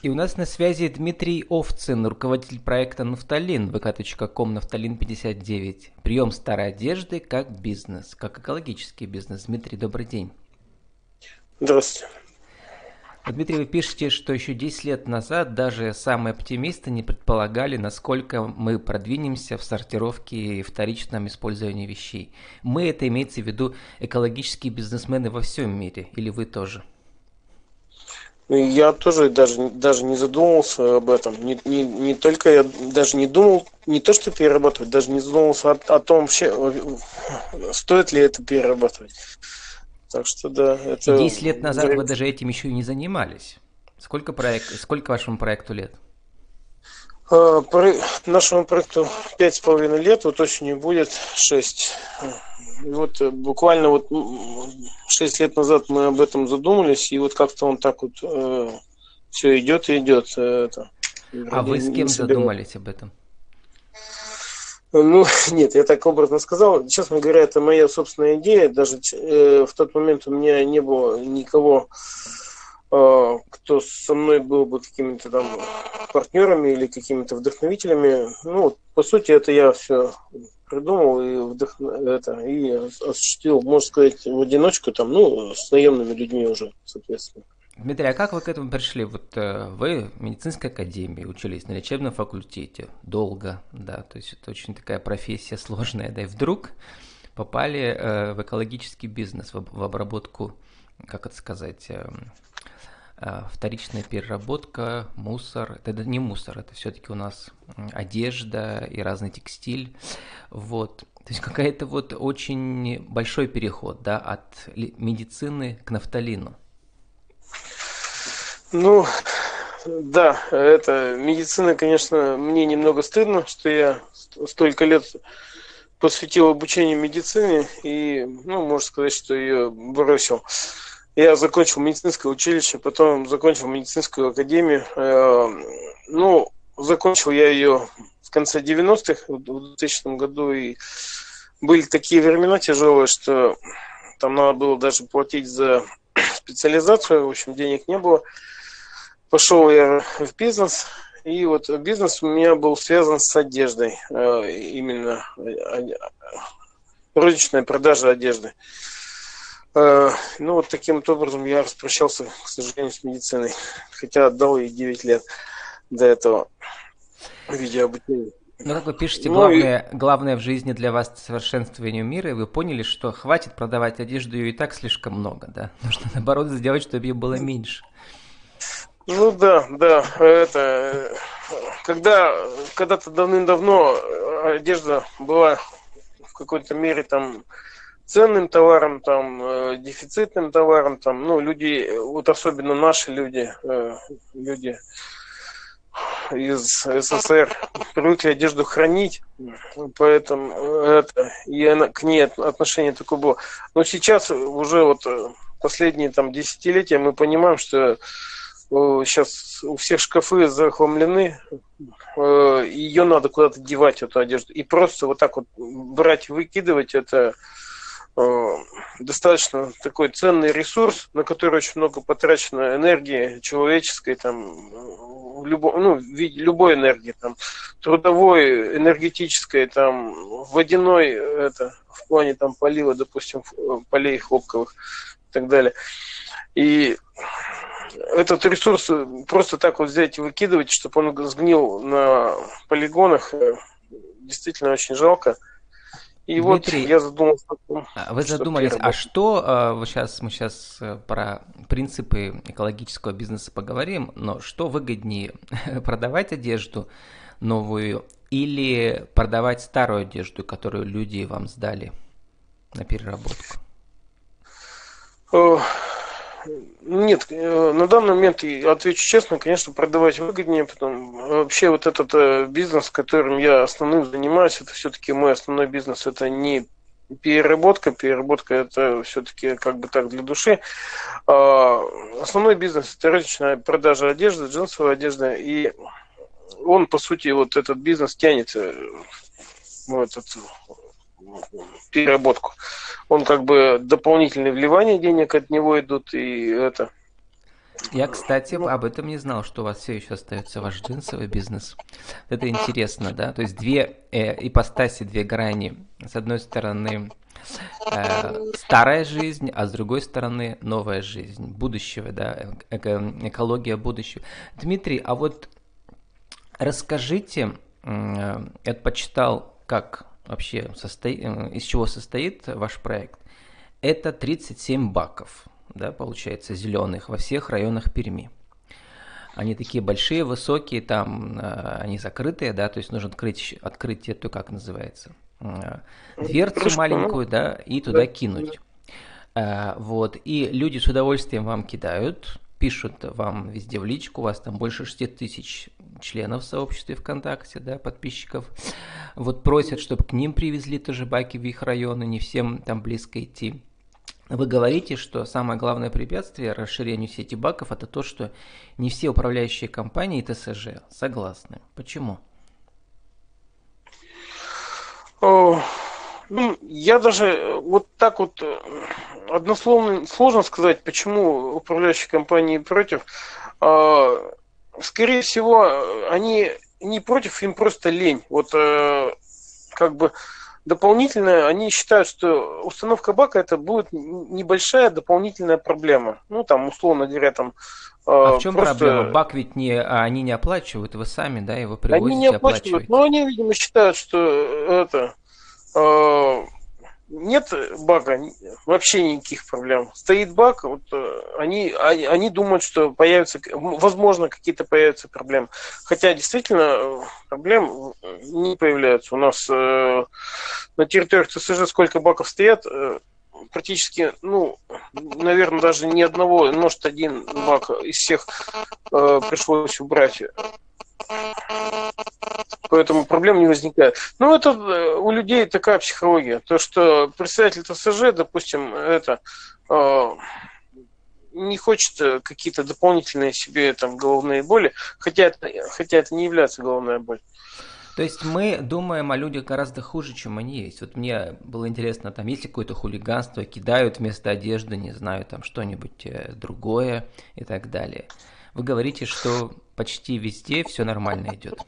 И у нас на связи Дмитрий Овцин, руководитель проекта «Нафталин», vk.com «Нафталин59». Прием старой одежды как бизнес, как экологический бизнес. Дмитрий, добрый день. Здравствуйте. Дмитрий, вы пишете, что еще 10 лет назад даже самые оптимисты не предполагали, насколько мы продвинемся в сортировке и вторичном использовании вещей. Мы, это имеется в виду экологические бизнесмены во всем мире, или вы тоже? – я тоже даже, даже не задумывался об этом. Не, не, не только я даже не думал, не то что перерабатывать, даже не задумывался о, о том вообще, стоит ли это перерабатывать. Так что да, это... 10 лет назад вы даже этим еще и не занимались. Сколько, проект, сколько вашему проекту лет? А, нашему проекту пять с половиной лет, вот осенью будет шесть вот э, буквально вот 6 лет назад мы об этом задумались, и вот как-то он так вот э, все идет и идет. Э, это, а вы с кем задумались об этом? Ну, нет, я так образно сказал. Честно говоря, это моя собственная идея. Даже э, в тот момент у меня не было никого, э, кто со мной был бы какими-то там партнерами или какими-то вдохновителями. Ну, по сути, это я все придумал и, вдох... это, и осуществил, можно сказать, в одиночку, там, ну, с наемными людьми уже, соответственно. Дмитрий, а как вы к этому пришли? Вот э, вы в медицинской академии учились на лечебном факультете долго, да, то есть это очень такая профессия сложная, да, и вдруг попали э, в экологический бизнес, в, в обработку, как это сказать, э, э, вторичная переработка, мусор. Это не мусор, это все-таки у нас одежда и разный текстиль. Вот. То есть какая-то вот очень большой переход, да, от медицины к нафталину. Ну, да, это медицина, конечно, мне немного стыдно, что я столько лет посвятил обучению медицине и, ну, можно сказать, что ее бросил. Я закончил медицинское училище, потом закончил медицинскую академию. Э, ну, закончил я ее в конце 90-х, в 2000 году, и были такие времена тяжелые, что там надо было даже платить за специализацию, в общем, денег не было. Пошел я в бизнес, и вот бизнес у меня был связан с одеждой, э, именно э, розничная продажа одежды. Э, ну, вот таким вот образом я распрощался, к сожалению, с медициной, хотя отдал ей 9 лет до этого видеообучения. Ну, как вы пишете, главное, ну, главное в жизни для вас совершенствование мира, и вы поняли, что хватит продавать одежду, ее и так слишком много, да? Нужно, наоборот, сделать, чтобы ее было меньше. Ну да, да, это... Когда, когда-то давным-давно одежда была в какой-то мере там ценным товаром, там, э, дефицитным товаром, там, ну, люди, вот особенно наши люди, э, люди из СССР привыкли одежду хранить, поэтому это, и она, к ней отношение такое было. Но сейчас уже вот э, последние там десятилетия мы понимаем, что сейчас у всех шкафы захламлены, ее надо куда-то девать, эту одежду. И просто вот так вот брать, выкидывать, это Э, достаточно такой ценный ресурс, на который очень много потрачено энергии человеческой, там, любо, ну, любой энергии, там, трудовой, энергетической, там, водяной, это, в плане там полива, допустим, полей хлопковых и так далее. И этот ресурс просто так вот взять и выкидывать, чтобы он сгнил на полигонах, э, действительно очень жалко. И Дмитрий, вот я задумался. А, вы задумались, а что а, вот сейчас мы сейчас э, про принципы экологического бизнеса поговорим, но что выгоднее продавать одежду новую или продавать старую одежду, которую люди вам сдали на переработку? Нет, э, на данный момент, отвечу честно, конечно, продавать выгоднее, потому вообще вот этот э, бизнес, которым я основным занимаюсь, это все-таки мой основной бизнес, это не переработка, переработка это все-таки как бы так для души. А основной бизнес это розничная продажа одежды, джинсовая одежда, и он, по сути, вот этот бизнес тянется в этот переработку. Он как бы дополнительные вливания денег от него идут, и это Я, кстати, об этом не знал, что у вас все еще остается ваш джинсовый бизнес. Это интересно, да? То есть две э, ипостаси, две грани. С одной стороны, э, старая жизнь, а с другой стороны, новая жизнь, будущего, да, эко, экология будущего. Дмитрий, а вот расскажите, э, я почитал, как вообще состоит, э, из чего состоит ваш проект. Это 37 баков да, получается, зеленых во всех районах Перми. Они такие большие, высокие, там э, они закрытые, да, то есть нужно открыть, открыть эту, как называется, э, дверцу Крышку, маленькую, да, и туда да, кинуть. Э, вот, и люди с удовольствием вам кидают, пишут вам везде в личку, у вас там больше 6 тысяч членов в сообществе ВКонтакте, да, подписчиков. Вот просят, чтобы к ним привезли тоже баки в их районы, не всем там близко идти. Вы говорите, что самое главное препятствие расширению сети баков это то, что не все управляющие компании ТСЖ согласны. Почему? О, ну, я даже вот так вот э, однословно сложно сказать, почему управляющие компании против. А, скорее всего, они не против, им просто лень. Вот э, как бы дополнительно они считают, что установка бака это будет небольшая дополнительная проблема. Ну, там, условно говоря, там... А в чем просто... проблема? Бак ведь не, а они не оплачивают, вы сами, да, его привозите, Они не оплачивают, но они, видимо, считают, что это нет бага, вообще никаких проблем. Стоит баг, вот, э, они, они, они думают, что появятся, возможно, какие-то появятся проблемы. Хотя действительно э, проблем не появляются. У нас э, на территории ТСЖ сколько баков стоят, э, практически, ну, наверное, даже ни одного, может, один бак из всех э, пришлось убрать. Поэтому проблем не возникает. Ну, это э, у людей такая психология. То, что представитель ТСЖ, допустим, это э, не хочет э, какие-то дополнительные себе там головные боли, хотя это, хотя это не является головная боль. То есть мы думаем о людях гораздо хуже, чем они есть. Вот мне было интересно, там есть какое-то хулиганство, кидают вместо одежды, не знаю, там что-нибудь другое и так далее. Вы говорите, что почти везде все нормально идет.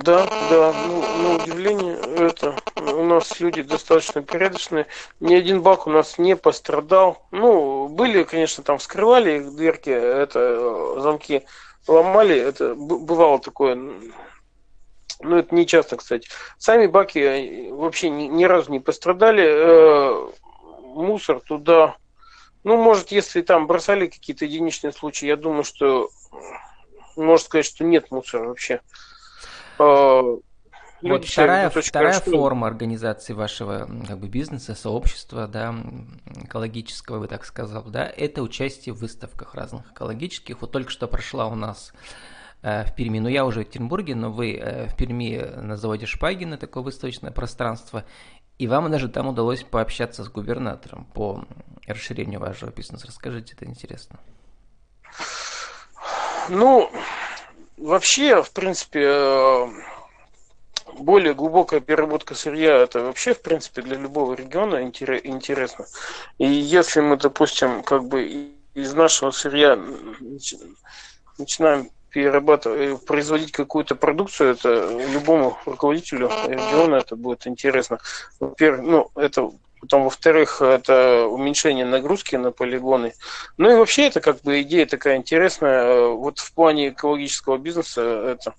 Да, да, ну, на удивление, это у нас люди достаточно порядочные. Ни один бак у нас не пострадал. Ну, были, конечно, там вскрывали дверки, это э, замки ломали, это бывало такое ну, это не часто, кстати. Сами баки э, вообще ни, ни разу не пострадали. Э, мусор туда. Ну, может, если там бросали какие-то единичные случаи, я думаю, что можно сказать, что нет мусора вообще. Э, вот вторая, вторая форма организации вашего как бы, бизнеса, сообщества, да, экологического, вы так сказал, да, это участие в выставках разных экологических. Вот только что прошла у нас Э, в Перми. Ну, я уже в Екатеринбурге, но вы э, в Перми на заводе Шпагина, такое выставочное пространство. И вам даже там удалось пообщаться с губернатором по расширению вашего бизнеса. Расскажите, это интересно. Ну, вообще, в принципе, э, более глубокая переработка сырья это вообще, в принципе, для любого региона интересно. И если мы, допустим, как бы из нашего сырья начинаем перерабатывать, э, производить какую-то продукцию, это любому руководителю региона это будет интересно. Во-первых, ну, это Потом, во-вторых, это уменьшение нагрузки на полигоны. Ну и вообще это как бы идея такая интересная. Вот в плане экологического бизнеса это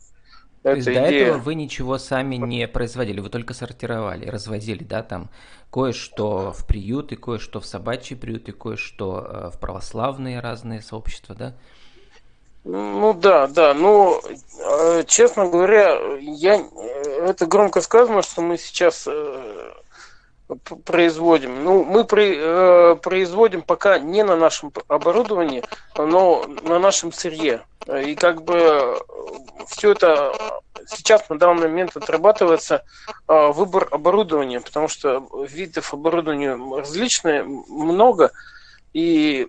то есть идея... до этого вы ничего сами не производили, вы только сортировали, развозили, да, там кое-что в приюты, кое-что в собачьи приюты, кое-что э, в православные разные сообщества, да? Ну да, да. Ну, э, честно говоря, я это громко сказано, что мы сейчас э, производим. Ну, мы при, э, производим пока не на нашем оборудовании, но на нашем сырье. И как бы все это сейчас на данный момент отрабатывается выбор оборудования, потому что видов оборудования различные, много. И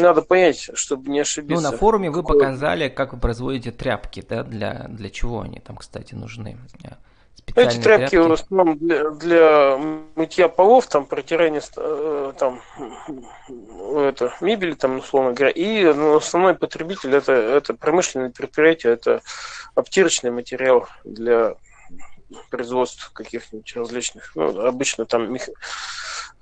надо понять, чтобы не ошибиться. Ну, на форуме вы показали, как вы производите тряпки, да, для, для чего они там, кстати, нужны. Эти тряпки, тряпки в основном для, для мытья полов, там, протирания э, там, это, мебели, там, условно говоря. И ну, основной потребитель это, это промышленное предприятие, это обтирочный материал для производства каких-нибудь различных. Ну, обычно там мех...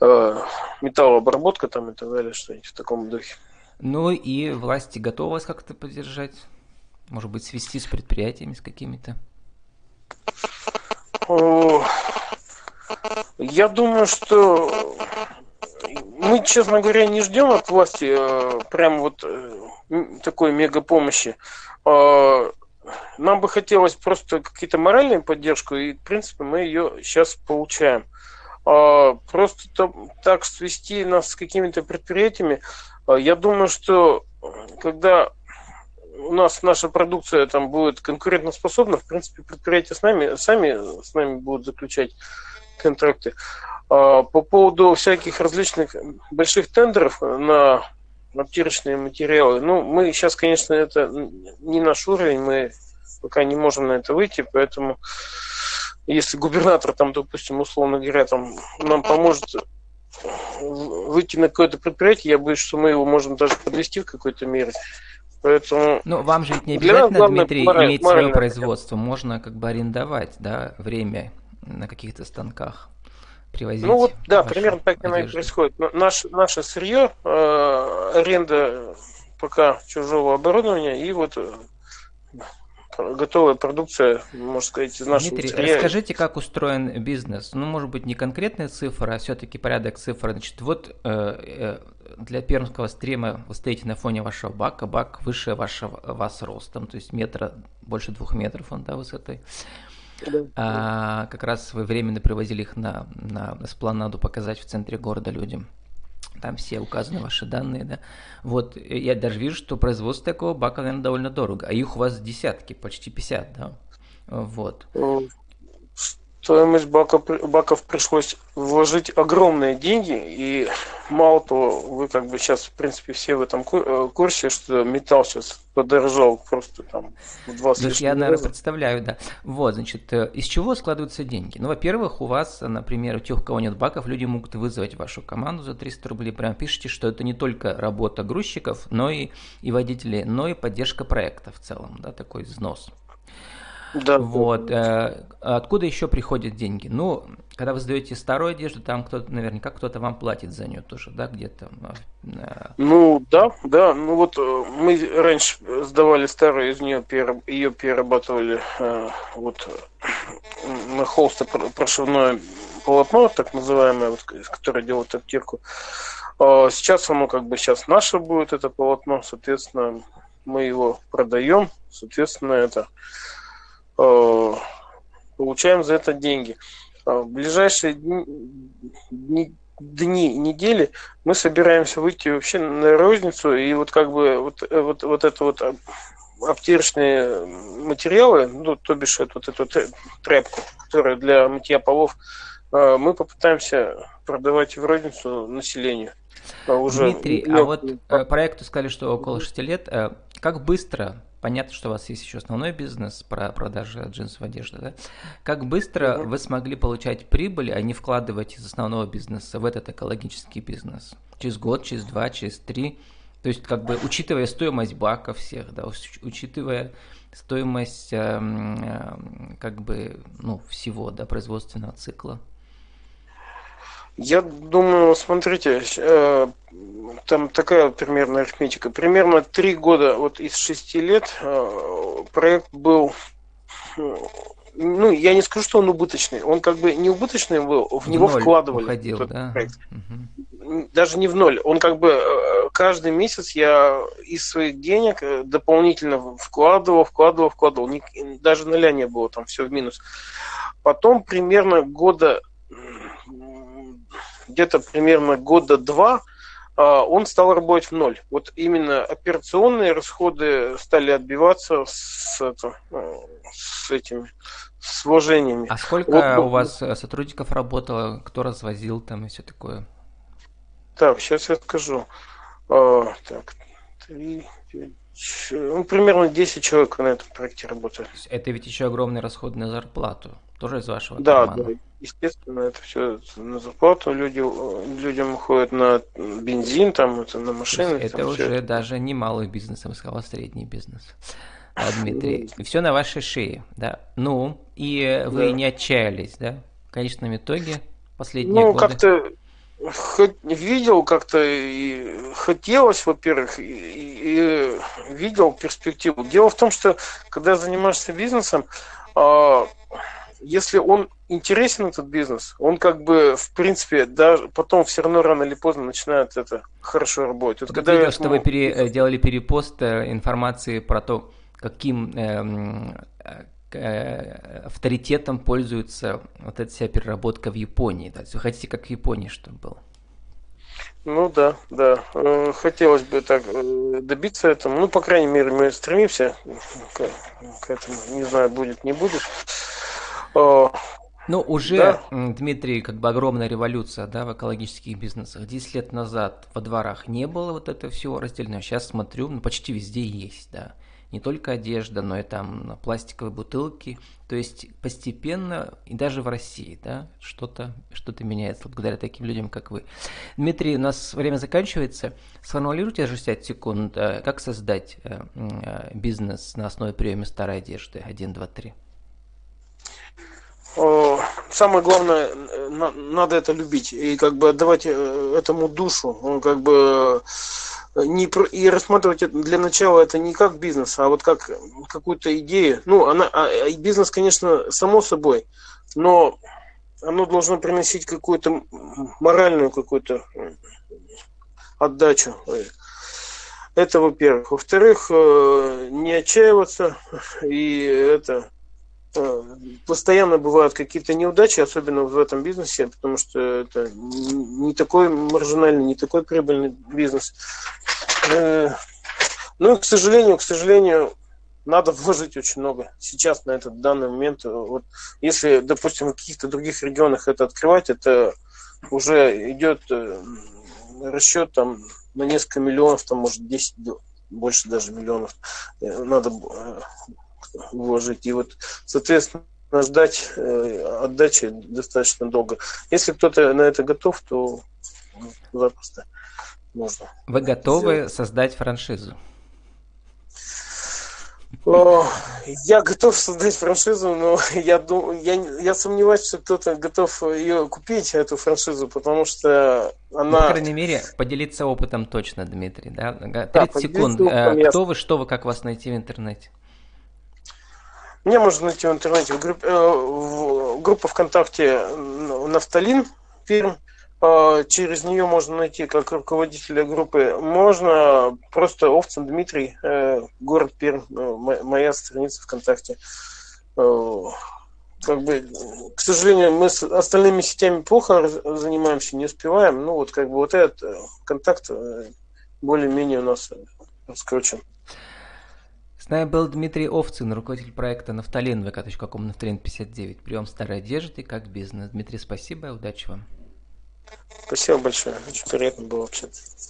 э, металлообработка там и так далее, что-нибудь в таком духе. Ну и власти готовы вас как-то поддержать? Может быть, свести с предприятиями, с какими-то? Я думаю, что мы, честно говоря, не ждем от власти э, прям вот э, такой мега помощи. Э, нам бы хотелось просто какие-то моральную поддержку, и, в принципе, мы ее сейчас получаем. Э, просто там, так свести нас с какими-то предприятиями, э, я думаю, что когда у нас наша продукция там будет конкурентоспособна, в принципе, предприятия с нами, сами с нами будут заключать контракты. А, по поводу всяких различных больших тендеров на обтирочные материалы, ну, мы сейчас, конечно, это не наш уровень, мы пока не можем на это выйти, поэтому если губернатор там, допустим, условно говоря, там нам поможет выйти на какое-то предприятие, я боюсь, что мы его можем даже подвести в какой-то мере. Поэтому... Ну, вам же ведь не обязательно, главное, Дмитрий, мораль, иметь свое производство. Можно как бы арендовать, да, время на каких-то станках привозить. Ну вот, да, примерно так оно и происходит. Наш, наше сырье, э, аренда пока чужого оборудования и вот э, готовая продукция, можно сказать, из нашего Дмитрий, сырья. расскажите, как устроен бизнес? Ну, может быть, не конкретная цифра, а все-таки порядок цифр. Значит, вот э, для пермского стрима вы стоите на фоне вашего бака, бак выше вашего, вас ростом, то есть метра, больше двух метров он, да, высотой. Да. А, как раз вы временно привозили их на, на эспланаду показать в центре города людям. Там все указаны ваши данные, да. Вот, я даже вижу, что производство такого бака, наверное, довольно дорого. А их у вас десятки, почти 50, да. Вот. Стоимость баков, баков пришлось вложить огромные деньги, и мало того, вы как бы сейчас, в принципе, все в этом э, курсе, что металл сейчас подорожал просто там в два с Я, наверное, представляю, да. Вот, значит, э, из чего складываются деньги? Ну, во-первых, у вас, например, у тех, у кого нет баков, люди могут вызвать вашу команду за 300 рублей, прям пишите, что это не только работа грузчиков, но и, и водителей, но и поддержка проекта в целом, да, такой взнос. Да. Вот. Э, откуда еще приходят деньги? Ну, когда вы сдаете старую одежду, там кто-то, наверняка кто-то вам платит за нее тоже, да, где-то. Э, ну, да, да. Ну вот э, мы раньше сдавали старую, из нее ее перерабатывали вот на холсте прошивное полотно, так называемое, вот, которое делает обтирку. А сейчас оно как бы сейчас наше будет, это полотно, соответственно, мы его продаем, соответственно, это получаем за это деньги. Э, в ближайшие дни, дни, недели мы собираемся выйти вообще на розницу, и вот как бы вот, э, вот, вот это вот обтирочные материалы, ну, то бишь это, вот эту тряпку, которая для мытья полов, мы попытаемся продавать в розницу населению. Уже Дмитрий, а вот проекту сказали, что около 6 лет. Как быстро Понятно, что у вас есть еще основной бизнес про продажи джинсовой одежды, да? Как быстро вы смогли получать прибыль, а не вкладывать из основного бизнеса в этот экологический бизнес? Через год, через два, через три? То есть, как бы, учитывая стоимость баков всех, да, учитывая стоимость, э, э, как бы, ну, всего, да, производственного цикла. Я думаю, смотрите, э, там такая вот примерно арифметика. Примерно три года вот из шести лет э, проект был, ну, я не скажу, что он убыточный. Он как бы не убыточный был, в, в него вкладывали. Уходил, этот да? проект. Угу. Даже не в ноль. Он как бы э, каждый месяц я из своих денег дополнительно вкладывал, вкладывал, вкладывал. Даже ноля не было, там все в минус. Потом примерно года где-то примерно года два а, он стал работать в ноль. Вот именно операционные расходы стали отбиваться с, это, ну, с этими с вложениями. А сколько вот, у вас э, сотрудников работало, кто развозил там и все такое? Так, сейчас я скажу. А, так, 3, 5, ну, примерно 10 человек на этом проекте работает. Это ведь еще огромный расход на зарплату, тоже из вашего Да, кармана. да, естественно, это все на зарплату люди, людям уходит на бензин, там, это на машины. Это там, уже все. даже не малый бизнес, я бы сказал, а средний бизнес. А, Дмитрий, ну, все на вашей шее, да. Ну, и вы да. не отчаялись, да? В конечном итоге, последние ну, годы... Ну, как-то видел как-то и хотелось, во-первых, и, и видел перспективу. Дело в том, что когда занимаешься бизнесом, э, если он интересен этот бизнес, он как бы в принципе даже потом все равно рано или поздно начинает это хорошо работать. Вот когда видел, что вы пере, делали перепост э, информации про то, каким эм, э, авторитетом пользуется вот эта вся переработка в Японии. Есть вы хотите, как в Японии, чтобы было? Ну да, да. Э, хотелось бы так э, добиться этого. Ну, по крайней мере, мы стремимся к, к этому. Не знаю, будет, не будет. Ну, уже, да. Дмитрий, как бы огромная революция да, в экологических бизнесах. Десять лет назад во дворах не было вот это все разделено. Сейчас смотрю, ну, почти везде есть, да не только одежда, но и там пластиковые бутылки. То есть постепенно, и даже в России, да, что-то что меняется благодаря таким людям, как вы. Дмитрий, у нас время заканчивается. Сформулируйте за 60 секунд, э, как создать э, э, бизнес на основе приема старой одежды. 1, 2, 3. Самое главное, надо это любить и как бы отдавать этому душу, как бы не и рассматривать для начала это не как бизнес, а вот как какую-то идею. Ну, она, а, а бизнес, конечно, само собой, но оно должно приносить какую-то моральную какую-то отдачу. Это во-первых. Во-вторых, э, не отчаиваться и это Э, постоянно бывают какие-то неудачи, особенно в этом бизнесе, потому что это не такой маржинальный, не такой прибыльный бизнес. Э, ну, к сожалению, к сожалению, надо вложить очень много. Сейчас на этот данный момент, вот, если, допустим, в каких-то других регионах это открывать, это уже идет э, расчет там на несколько миллионов, там может 10, больше даже миллионов. Надо вложить. И вот, соответственно, ждать э, отдачи достаточно долго. Если кто-то на это готов, то запросто можно. Вы готовы сделать. создать франшизу? О, я готов создать франшизу, но я, думаю, я, я сомневаюсь, что кто-то готов ее купить, эту франшизу, потому что она... Ну, по крайней мере, поделиться опытом точно, Дмитрий. Да? 30 да, секунд. Опытом, Кто вы, что вы, как вас найти в интернете? Меня можно найти в интернете в, группе, э, в группа ВКонтакте Нафталин Пермь. Э, через нее можно найти как руководителя группы. Можно просто Овцин Дмитрий, э, город Пермь, моя страница ВКонтакте. Как бы, к сожалению, мы с остальными сетями плохо занимаемся, не успеваем. Ну, вот как бы вот этот контакт более-менее у нас раскручен. Нами был Дмитрий Овцин, руководитель проекта «Нафталин» vk.com «Нафталин 59». Прием старой одежды как бизнес. Дмитрий, спасибо и удачи вам. Спасибо большое. Очень приятно было общаться.